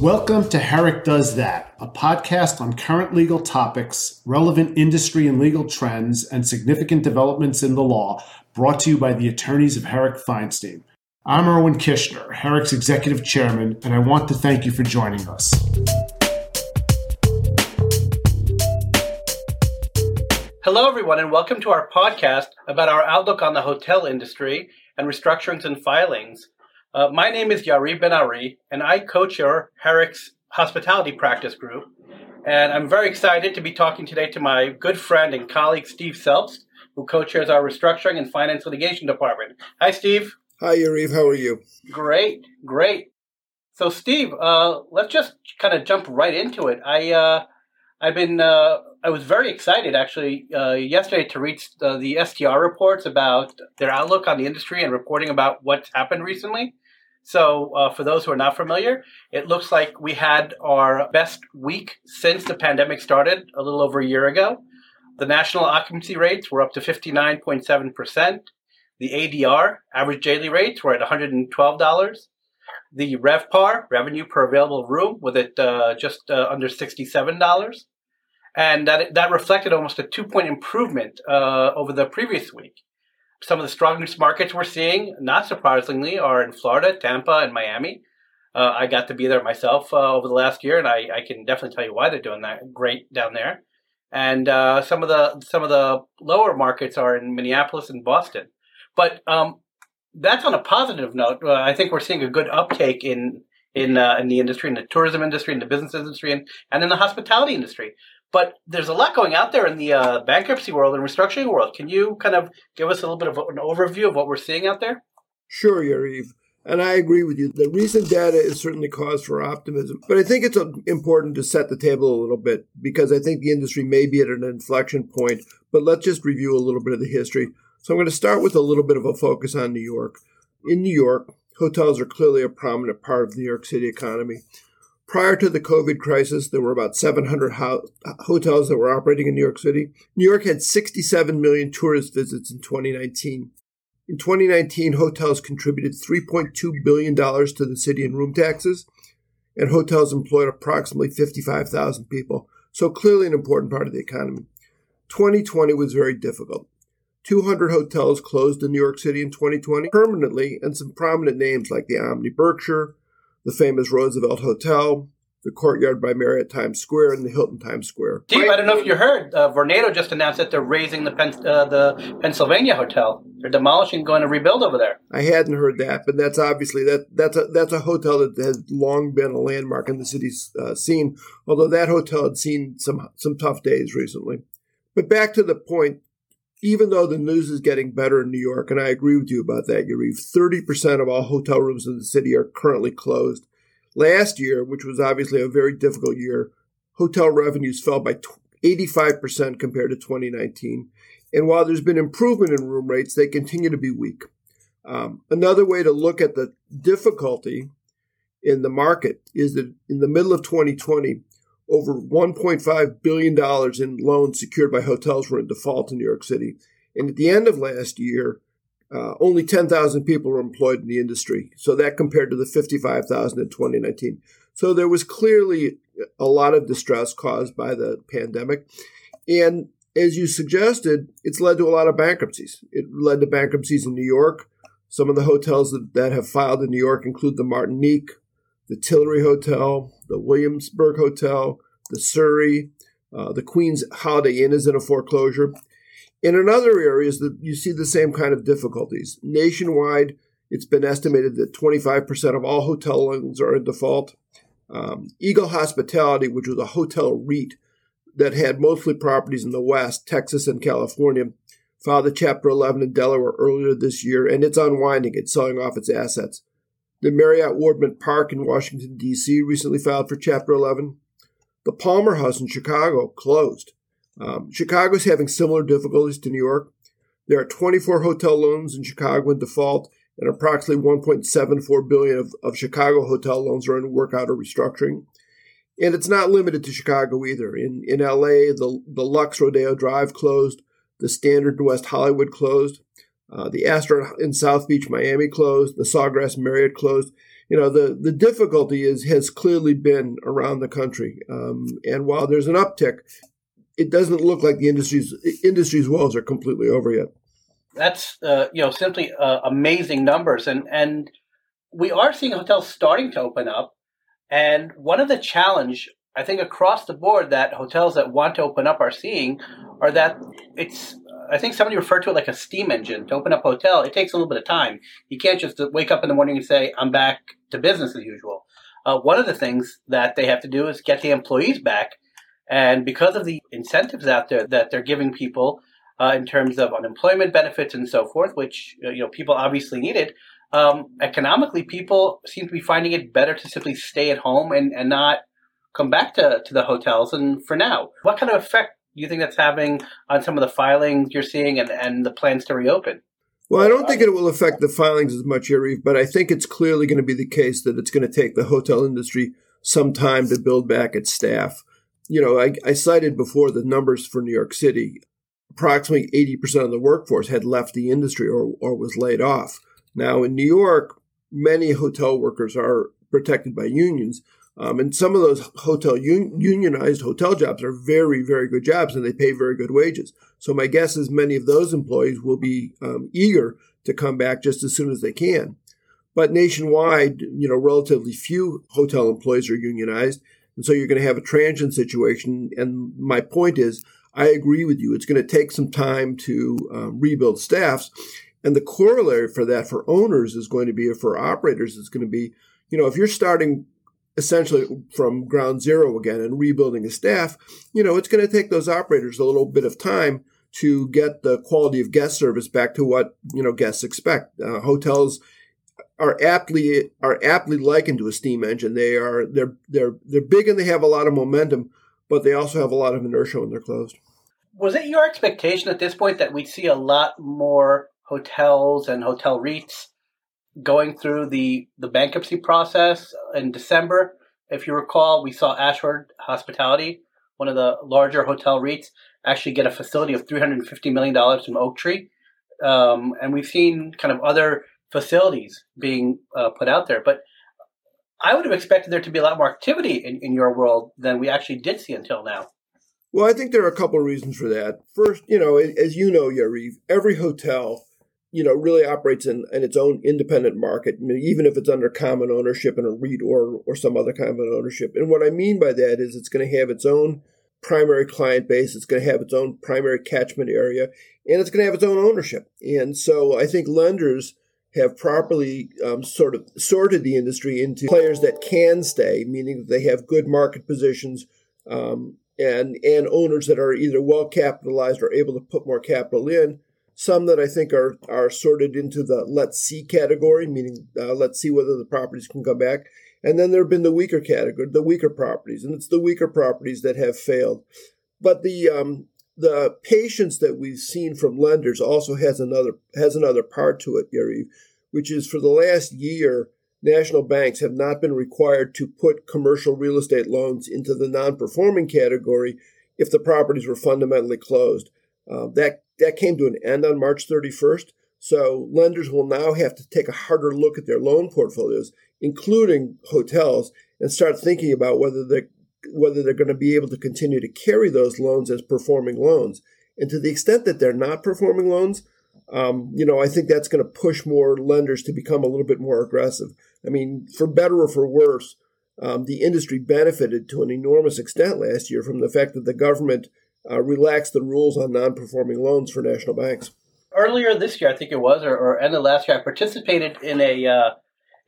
Welcome to Herrick Does That, a podcast on current legal topics, relevant industry and legal trends, and significant developments in the law, brought to you by the attorneys of Herrick Feinstein. I'm Irwin Kishner, Herrick's executive chairman, and I want to thank you for joining us. Hello, everyone, and welcome to our podcast about our outlook on the hotel industry and restructurings and filings. Uh, my name is Yariv Ben Ari, and I co-chair Herrick's hospitality practice group. And I'm very excited to be talking today to my good friend and colleague Steve Selbst, who co-chairs our restructuring and finance litigation department. Hi, Steve. Hi, Yariv. How are you? Great, great. So, Steve, uh, let's just kind of jump right into it. I, uh, I've been, uh, I was very excited actually uh, yesterday to read uh, the STR reports about their outlook on the industry and reporting about what's happened recently. So, uh, for those who are not familiar, it looks like we had our best week since the pandemic started a little over a year ago. The national occupancy rates were up to 59.7%. The ADR, average daily rates, were at $112. The RevPAR, revenue per available room, was at uh, just uh, under $67. And that, that reflected almost a two point improvement uh, over the previous week. Some of the strongest markets we're seeing, not surprisingly, are in Florida, Tampa, and Miami. Uh, I got to be there myself uh, over the last year, and I, I, can definitely tell you why they're doing that great down there. And uh, some of the some of the lower markets are in Minneapolis and Boston. But um, that's on a positive note. Uh, I think we're seeing a good uptake in in uh, in the industry, in the tourism industry, in the business industry, and, and in the hospitality industry. But there's a lot going out there in the uh, bankruptcy world and restructuring world. Can you kind of give us a little bit of an overview of what we're seeing out there? Sure, Yariv. And I agree with you. The recent data is certainly cause for optimism. But I think it's important to set the table a little bit because I think the industry may be at an inflection point. But let's just review a little bit of the history. So I'm going to start with a little bit of a focus on New York. In New York, hotels are clearly a prominent part of the New York City economy. Prior to the COVID crisis, there were about 700 ho- hotels that were operating in New York City. New York had 67 million tourist visits in 2019. In 2019, hotels contributed $3.2 billion to the city in room taxes, and hotels employed approximately 55,000 people. So clearly an important part of the economy. 2020 was very difficult. 200 hotels closed in New York City in 2020 permanently, and some prominent names like the Omni Berkshire, the famous Roosevelt Hotel, the Courtyard by Marriott Times Square, and the Hilton Times Square. Steve, I don't know if you heard, uh, Vornado just announced that they're razing the Pen- uh, the Pennsylvania Hotel. They're demolishing, going to rebuild over there. I hadn't heard that, but that's obviously that that's a that's a hotel that has long been a landmark in the city's uh, scene. Although that hotel had seen some some tough days recently. But back to the point, even though the news is getting better in New York, and I agree with you about that, Yariv, 30% of all hotel rooms in the city are currently closed. Last year, which was obviously a very difficult year, hotel revenues fell by 85% compared to 2019. And while there's been improvement in room rates, they continue to be weak. Um, another way to look at the difficulty in the market is that in the middle of 2020, over $1.5 billion in loans secured by hotels were in default in New York City. And at the end of last year, uh, only 10,000 people were employed in the industry. So that compared to the 55,000 in 2019. So there was clearly a lot of distress caused by the pandemic. And as you suggested, it's led to a lot of bankruptcies. It led to bankruptcies in New York. Some of the hotels that, that have filed in New York include the Martinique, the Tillary Hotel, the Williamsburg Hotel, the Surrey, uh, the Queen's Holiday Inn is in a foreclosure. And in other areas, that you see the same kind of difficulties. Nationwide, it's been estimated that 25% of all hotel loans are in default. Um, Eagle Hospitality, which was a hotel REIT that had mostly properties in the West, Texas, and California, filed a Chapter 11 in Delaware earlier this year, and it's unwinding. It's selling off its assets. The Marriott Wardman Park in Washington, D.C. recently filed for Chapter 11. The Palmer House in Chicago closed. Um, Chicago is having similar difficulties to New York. There are 24 hotel loans in Chicago in default, and approximately 1.74 billion of, of Chicago hotel loans are in workout or restructuring. And it's not limited to Chicago either. In in LA, the the Luxe Rodeo Drive closed, the Standard West Hollywood closed. Uh, the Astor in South Beach, Miami closed. The Sawgrass Marriott closed. You know, the, the difficulty is has clearly been around the country. Um, and while there's an uptick, it doesn't look like the industry's industry's woes are completely over yet. That's uh, you know simply uh, amazing numbers, and and we are seeing hotels starting to open up. And one of the challenge I think across the board that hotels that want to open up are seeing are that it's I think somebody referred to it like a steam engine to open up a hotel. It takes a little bit of time. You can't just wake up in the morning and say I'm back to business as usual. Uh, one of the things that they have to do is get the employees back, and because of the incentives out there that they're giving people uh, in terms of unemployment benefits and so forth, which uh, you know people obviously needed, um, economically people seem to be finding it better to simply stay at home and, and not come back to, to the hotels. And for now, what kind of effect you think that's having on some of the filings you're seeing and, and the plans to reopen? Well, I don't think it will affect the filings as much, Yariv, but I think it's clearly going to be the case that it's going to take the hotel industry some time to build back its staff. You know, I, I cited before the numbers for New York City. Approximately 80% of the workforce had left the industry or, or was laid off. Now, in New York, many hotel workers are protected by unions, um, and some of those hotel un- unionized hotel jobs are very, very good jobs, and they pay very good wages. So my guess is many of those employees will be um, eager to come back just as soon as they can. But nationwide, you know, relatively few hotel employees are unionized, and so you're going to have a transient situation. And my point is, I agree with you. It's going to take some time to um, rebuild staffs. And the corollary for that for owners is going to be, or for operators, is going to be, you know, if you're starting essentially from ground zero again and rebuilding a staff, you know, it's going to take those operators a little bit of time to get the quality of guest service back to what, you know, guests expect. Uh, hotels are aptly are aptly likened to a steam engine. They are they're they're they're big and they have a lot of momentum, but they also have a lot of inertia when they're closed. Was it your expectation at this point that we'd see a lot more hotels and hotel REITs going through the, the bankruptcy process in December. If you recall, we saw Ashford Hospitality, one of the larger hotel REITs, actually get a facility of $350 million from Oaktree. Um, and we've seen kind of other facilities being uh, put out there. But I would have expected there to be a lot more activity in, in your world than we actually did see until now. Well, I think there are a couple of reasons for that. First, you know, as you know, Yariv, every hotel you know, really operates in, in its own independent market, I mean, even if it's under common ownership in a REIT or or some other common ownership. And what I mean by that is it's going to have its own primary client base, it's going to have its own primary catchment area, and it's going to have its own ownership. And so I think lenders have properly um, sort of sorted the industry into players that can stay, meaning that they have good market positions. Um, and, and owners that are either well capitalized or able to put more capital in, some that I think are are sorted into the let's see category, meaning uh, let's see whether the properties can come back. And then there have been the weaker category, the weaker properties, and it's the weaker properties that have failed. But the um, the patience that we've seen from lenders also has another has another part to it, Yariv, which is for the last year, national banks have not been required to put commercial real estate loans into the non-performing category if the properties were fundamentally closed. Uh, that that came to an end on March 31st. So lenders will now have to take a harder look at their loan portfolios, including hotels, and start thinking about whether they whether they're going to be able to continue to carry those loans as performing loans. And to the extent that they're not performing loans, um, you know, I think that's going to push more lenders to become a little bit more aggressive. I mean, for better or for worse, um, the industry benefited to an enormous extent last year from the fact that the government uh, relax the rules on non-performing loans for national banks. Earlier this year, I think it was, or, or end of last year, I participated in a uh,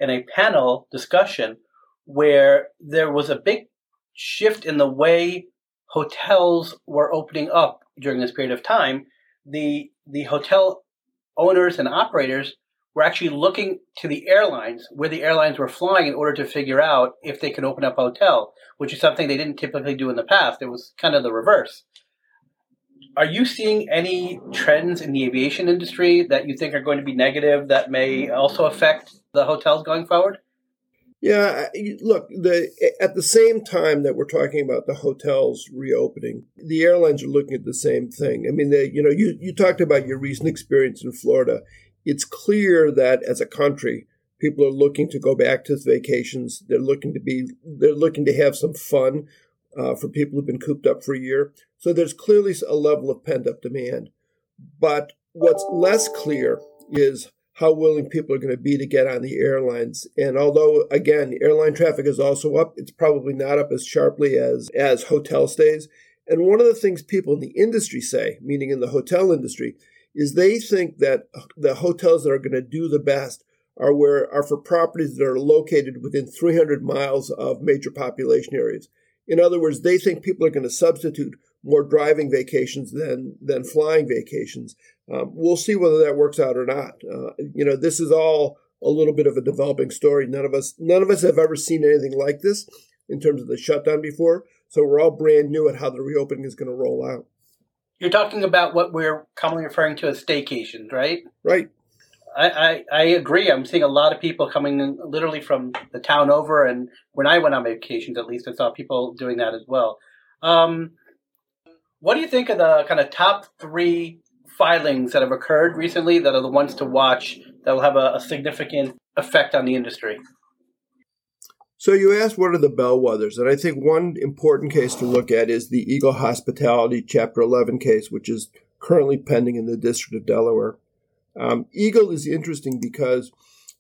in a panel discussion where there was a big shift in the way hotels were opening up during this period of time. The the hotel owners and operators were actually looking to the airlines where the airlines were flying in order to figure out if they could open up a hotel, which is something they didn't typically do in the past. It was kind of the reverse are you seeing any trends in the aviation industry that you think are going to be negative that may also affect the hotels going forward? Yeah, look, the at the same time that we're talking about the hotels reopening, the airlines are looking at the same thing. I mean, they, you know, you, you talked about your recent experience in Florida. It's clear that as a country, people are looking to go back to vacations. They're looking to be, they're looking to have some fun uh, for people who've been cooped up for a year. So there's clearly a level of pent up demand. But what's less clear is how willing people are going to be to get on the airlines. And although again, airline traffic is also up, it's probably not up as sharply as as hotel stays. And one of the things people in the industry say, meaning in the hotel industry, is they think that the hotels that are going to do the best are where are for properties that are located within 300 miles of major population areas. In other words, they think people are going to substitute more driving vacations than than flying vacations. Um, we'll see whether that works out or not. Uh, you know, this is all a little bit of a developing story. None of us none of us have ever seen anything like this in terms of the shutdown before. So we're all brand new at how the reopening is going to roll out. You're talking about what we're commonly referring to as staycations, right? Right. I, I, I, agree. I'm seeing a lot of people coming in literally from the town over, and when I went on vacations, at least I saw people doing that as well. Um, what do you think of the kind of top three filings that have occurred recently that are the ones to watch that will have a, a significant effect on the industry? So you asked what are the bellwethers, and I think one important case to look at is the Eagle Hospitality Chapter 11 case, which is currently pending in the District of Delaware. Um, Eagle is interesting because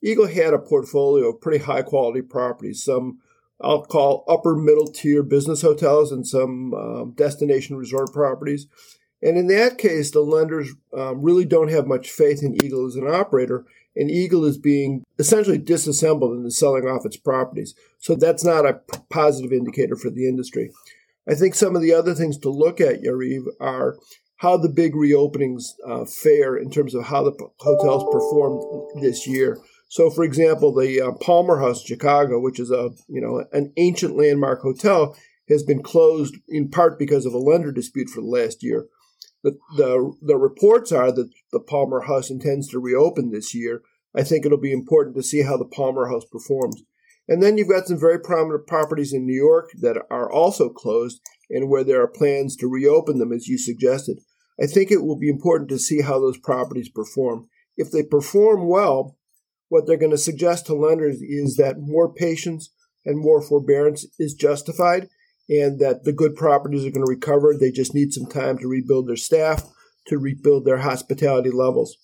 Eagle had a portfolio of pretty high quality properties, some I'll call upper middle tier business hotels and some um, destination resort properties. And in that case, the lenders um, really don't have much faith in Eagle as an operator, and Eagle is being essentially disassembled and is selling off its properties. So that's not a positive indicator for the industry. I think some of the other things to look at, Yariv, are how the big reopenings uh, fare in terms of how the hotels performed this year. So, for example, the uh, Palmer House, Chicago, which is a you know an ancient landmark hotel, has been closed in part because of a lender dispute for the last year. The, the, the reports are that the Palmer House intends to reopen this year. I think it'll be important to see how the Palmer House performs. And then you've got some very prominent properties in New York that are also closed and where there are plans to reopen them, as you suggested. I think it will be important to see how those properties perform. If they perform well, what they're going to suggest to lenders is that more patience and more forbearance is justified and that the good properties are going to recover. They just need some time to rebuild their staff, to rebuild their hospitality levels.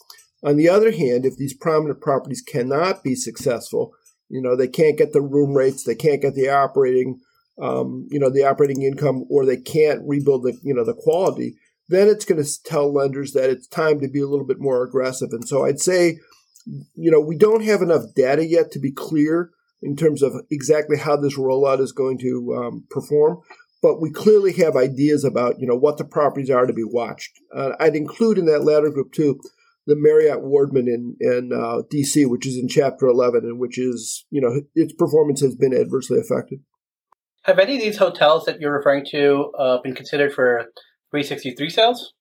On the other hand, if these prominent properties cannot be successful, you know, they can't get the room rates, they can't get the operating, um, you know, the operating income, or they can't rebuild the, you know, the quality, then it's going to tell lenders that it's time to be a little bit more aggressive. And so I'd say you know, we don't have enough data yet to be clear in terms of exactly how this rollout is going to um, perform, but we clearly have ideas about, you know, what the properties are to be watched. Uh, I'd include in that latter group too the Marriott Wardman in, in uh, DC, which is in Chapter 11, and which is, you know, its performance has been adversely affected. Have any of these hotels that you're referring to uh, been considered for 363 sales?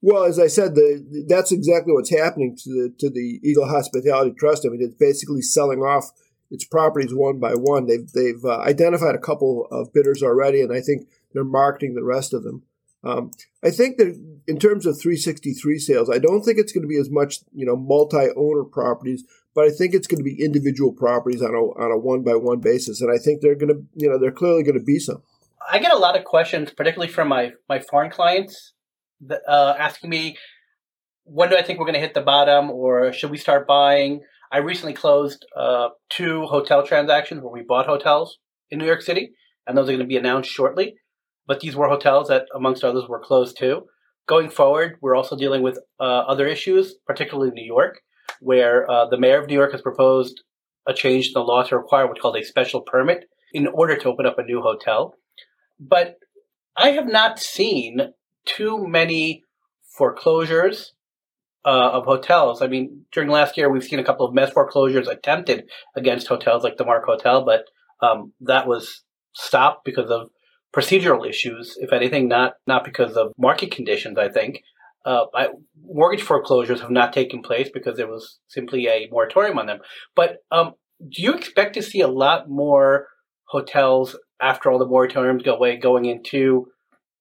Well, as I said, the, that's exactly what's happening to the to the Eagle Hospitality Trust. I mean, it's basically selling off its properties one by one. They've they've uh, identified a couple of bidders already, and I think they're marketing the rest of them. Um, I think that in terms of 363 sales, I don't think it's going to be as much you know multi-owner properties, but I think it's going to be individual properties on a on a one by one basis, and I think they're going to you know they're clearly going to be some. I get a lot of questions, particularly from my my foreign clients uh, asking me when do I think we're going to hit the bottom, or should we start buying? I recently closed uh, two hotel transactions where we bought hotels in New York City, and those are going to be announced shortly. But these were hotels that, amongst others, were closed too. Going forward, we're also dealing with uh, other issues, particularly New York, where uh, the mayor of New York has proposed a change in the law to require what's called a special permit in order to open up a new hotel. But I have not seen too many foreclosures uh, of hotels. I mean, during last year, we've seen a couple of mezz foreclosures attempted against hotels like the Mark Hotel, but um, that was stopped because of procedural issues, if anything, not not because of market conditions. I think uh, I, mortgage foreclosures have not taken place because there was simply a moratorium on them. But um, do you expect to see a lot more hotels after all the moratoriums go away going into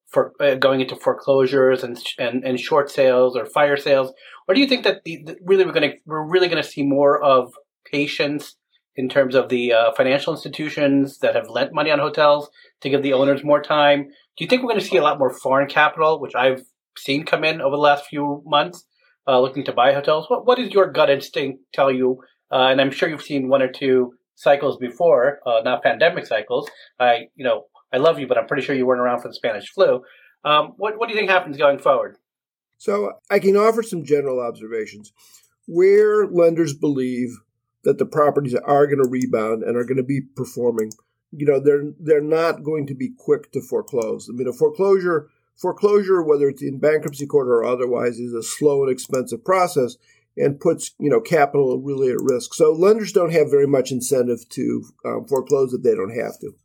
for uh, going into foreclosures and, and and short sales or fire sales, or do you think that the, the really we're going to we're really going to see more of patience in terms of the uh, financial institutions that have lent money on hotels to give the owners more time? Do you think we're going to see a lot more foreign capital, which I've seen come in over the last few months, uh, looking to buy hotels? What what does your gut instinct tell you? Uh, and I'm sure you've seen one or two cycles before, uh, not pandemic cycles. I you know I love you, but I'm pretty sure you weren't around for the Spanish flu. Um, what, what do you think happens going forward? So I can offer some general observations. Where lenders believe that the properties are going to rebound and are going to be performing, you know, they're they're not going to be quick to foreclose. I mean, a foreclosure foreclosure, whether it's in bankruptcy court or otherwise, is a slow and expensive process and puts you know capital really at risk. So lenders don't have very much incentive to um, foreclose if they don't have to.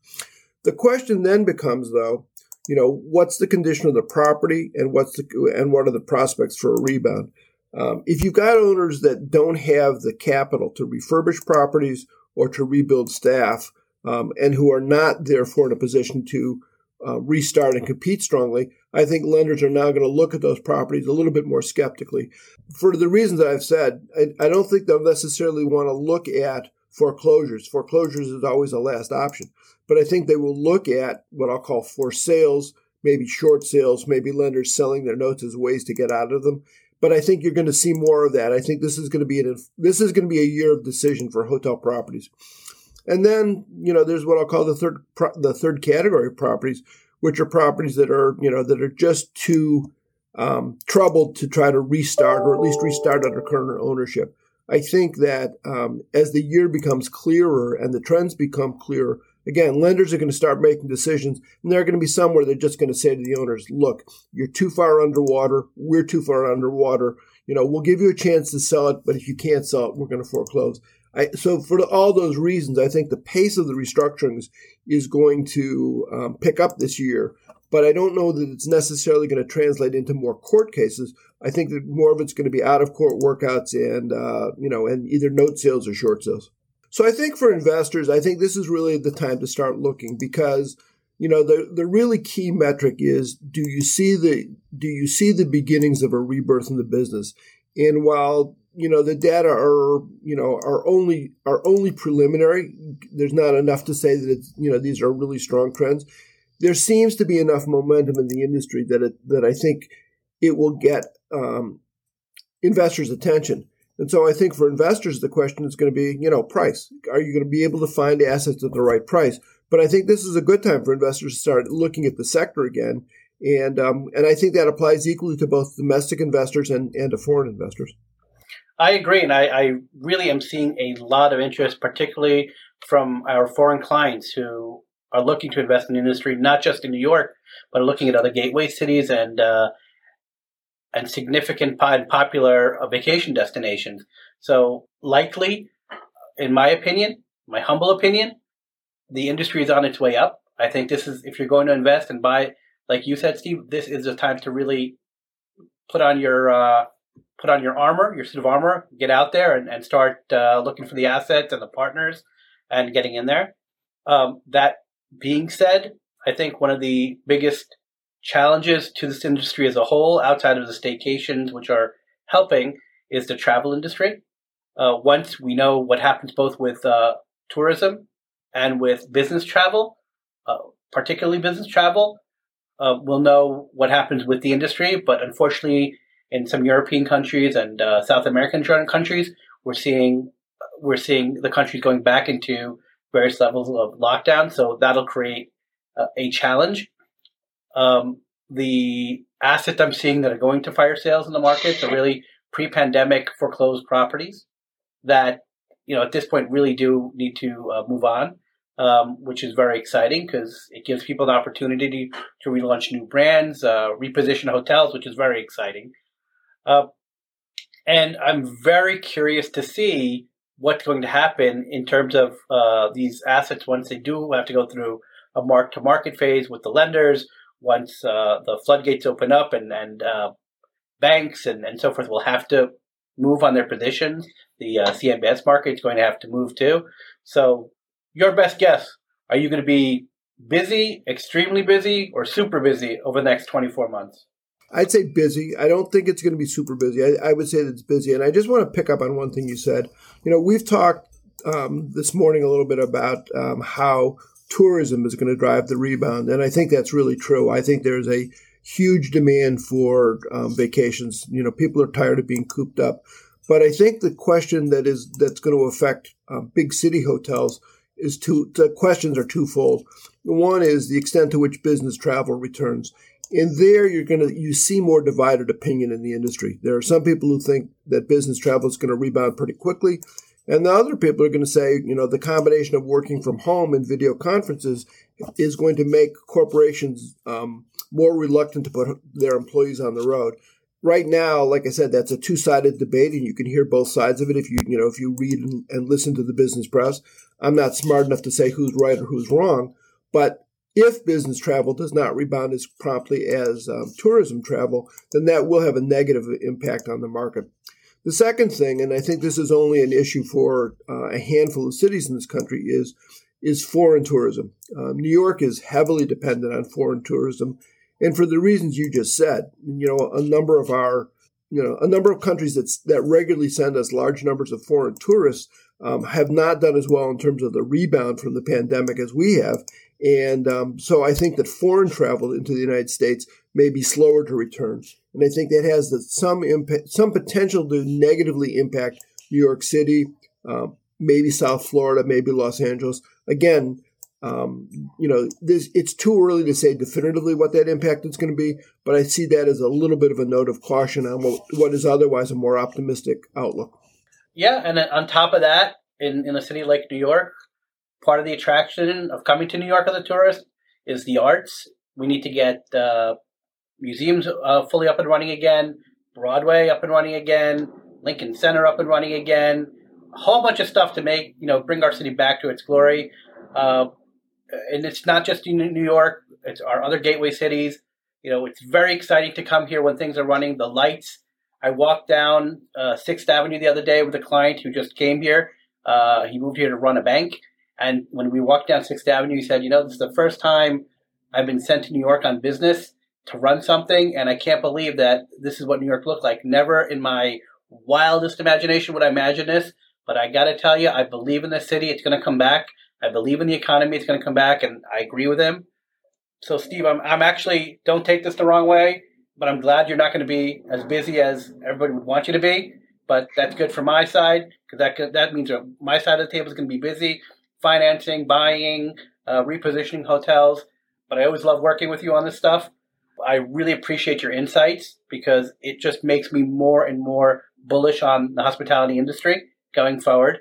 The question then becomes, though, you know, what's the condition of the property and what's the and what are the prospects for a rebound? Um, if you've got owners that don't have the capital to refurbish properties or to rebuild staff, um, and who are not therefore in a position to uh, restart and compete strongly, I think lenders are now going to look at those properties a little bit more skeptically. For the reasons that I've said, I, I don't think they'll necessarily want to look at foreclosures. Foreclosures is always a last option. But I think they will look at what I'll call for sales, maybe short sales, maybe lenders selling their notes as ways to get out of them. But I think you're going to see more of that. I think this is going to be an, this is going to be a year of decision for hotel properties. And then, you know, there's what I'll call the third the third category of properties, which are properties that are, you know, that are just too um, troubled to try to restart or at least restart under current ownership. I think that um, as the year becomes clearer and the trends become clearer, again, lenders are going to start making decisions, and there are going to be some where they're just going to say to the owners, "Look, you're too far underwater. We're too far underwater. You know, we'll give you a chance to sell it, but if you can't sell it, we're going to foreclose." I, so, for all those reasons, I think the pace of the restructurings is going to um, pick up this year but I don't know that it's necessarily going to translate into more court cases. I think that more of it's going to be out of court workouts and uh, you know, and either note sales or short sales. So I think for investors, I think this is really the time to start looking because you know the the really key metric is do you see the do you see the beginnings of a rebirth in the business? And while you know the data are you know are only are only preliminary, there's not enough to say that it's you know these are really strong trends there seems to be enough momentum in the industry that it, that I think it will get um, investors' attention. And so I think for investors, the question is going to be, you know, price. Are you going to be able to find assets at the right price? But I think this is a good time for investors to start looking at the sector again. And um, and I think that applies equally to both domestic investors and, and to foreign investors. I agree, and I, I really am seeing a lot of interest, particularly from our foreign clients who are looking to invest in the industry, not just in New York, but looking at other gateway cities and uh, and significant and popular uh, vacation destinations. So likely, in my opinion, my humble opinion, the industry is on its way up. I think this is if you're going to invest and buy, like you said, Steve, this is the time to really put on your uh, put on your armor, your suit of armor, get out there and, and start uh, looking for the assets and the partners and getting in there. Um, that being said, I think one of the biggest challenges to this industry as a whole, outside of the staycations, which are helping, is the travel industry. Uh, once we know what happens both with uh, tourism and with business travel, uh, particularly business travel, uh, we'll know what happens with the industry. But unfortunately, in some European countries and uh, South American countries, we're seeing we're seeing the countries going back into various levels of lockdown. So that'll create uh, a challenge. Um, the assets I'm seeing that are going to fire sales in the market are really pre-pandemic foreclosed properties that you know at this point really do need to uh, move on, um, which is very exciting because it gives people an opportunity to, to relaunch new brands, uh, reposition hotels, which is very exciting. Uh, and I'm very curious to see what's going to happen in terms of uh, these assets once they do have to go through a mark to market phase with the lenders, once uh, the floodgates open up and, and uh, banks and, and so forth will have to move on their positions. The uh, CMBS market is going to have to move too. So, your best guess: Are you going to be busy, extremely busy, or super busy over the next 24 months? I'd say busy. I don't think it's going to be super busy. I, I, would say that it's busy. And I just want to pick up on one thing you said. You know, we've talked um, this morning a little bit about um, how tourism is going to drive the rebound. And I think that's really true. I think there's a huge demand for um, vacations. You know, people are tired of being cooped up. But I think the question that is that's going to affect um, big city hotels is two. The questions are twofold. One is the extent to which business travel returns. And there you're going to, you see more divided opinion in the industry. There are some people who think that business travel is going to rebound pretty quickly. And the other people are going to say, you know, the combination of working from home and video conferences is going to make corporations um, more reluctant to put their employees on the road. Right now, like I said, that's a two-sided debate, and you can hear both sides of it if you, you know, if you read and, and listen to the business press. I'm not smart enough to say who's right or who's wrong, but if business travel does not rebound as promptly as um, tourism travel, then that will have a negative impact on the market. The second thing, and I think this is only an issue for uh, a handful of cities in this country, is is foreign tourism. Um, New York is heavily dependent on foreign tourism, and for the reasons you just said, you know, a number of our, you know, a number of countries that that regularly send us large numbers of foreign tourists um, have not done as well in terms of the rebound from the pandemic as we have, and um, so I think that foreign travel into the United States may be slower to return. And I think that has the, some impact, some potential to negatively impact New York City, uh, maybe South Florida, maybe Los Angeles. Again, um, you know, this, it's too early to say definitively what that impact is going to be, but I see that as a little bit of a note of caution on what, what is otherwise a more optimistic outlook. Yeah, and on top of that, in, in a city like New York, part of the attraction of coming to New York as a tourist is the arts. We need to get uh, museums uh, fully up and running again, Broadway up and running again, Lincoln Center up and running again, a whole bunch of stuff to make you know bring our city back to its glory. Uh, and it's not just in New York; it's our other gateway cities. You know, it's very exciting to come here when things are running. The lights. I walked down uh, Sixth Avenue the other day with a client who just came here. Uh, he moved here to run a bank, and when we walked down Sixth Avenue, he said, "You know, this is the first time I've been sent to New York on business to run something, and I can't believe that this is what New York looked like. Never in my wildest imagination would I imagine this, but I got to tell you, I believe in the city. It's going to come back. I believe in the economy. It's going to come back, and I agree with him. So, Steve, I'm, I'm actually don't take this the wrong way, but I'm glad you're not going to be as busy as everybody would want you to be. But that's good for my side because that that means my side of the table is going to be busy financing, buying, uh, repositioning hotels. But I always love working with you on this stuff. I really appreciate your insights because it just makes me more and more bullish on the hospitality industry going forward.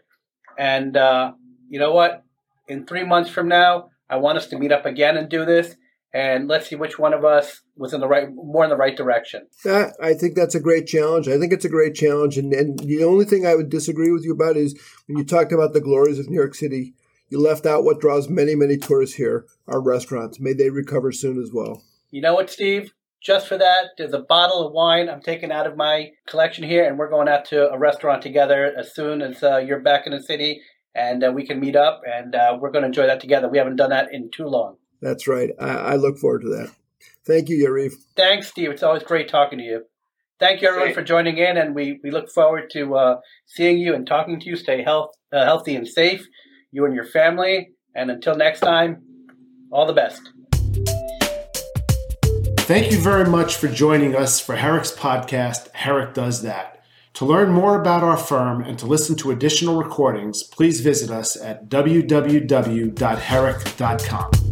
And uh, you know what? In three months from now, I want us to meet up again and do this. And let's see which one of us was in the right, more in the right direction. I think that's a great challenge. I think it's a great challenge. And, and the only thing I would disagree with you about is when you talked about the glories of New York City you left out what draws many, many tourists here our restaurants. May they recover soon as well. You know what, Steve? Just for that, there's a bottle of wine I'm taking out of my collection here, and we're going out to a restaurant together as soon as uh, you're back in the city, and uh, we can meet up, and uh, we're going to enjoy that together. We haven't done that in too long. That's right. I, I look forward to that. Thank you, Yariv. Thanks, Steve. It's always great talking to you. Thank you, everyone, for joining in, and we, we look forward to uh, seeing you and talking to you. Stay health, uh, healthy and safe you and your family. And until next time, all the best. Thank you very much for joining us for Herrick's podcast, Herrick Does That. To learn more about our firm and to listen to additional recordings, please visit us at www.herrick.com.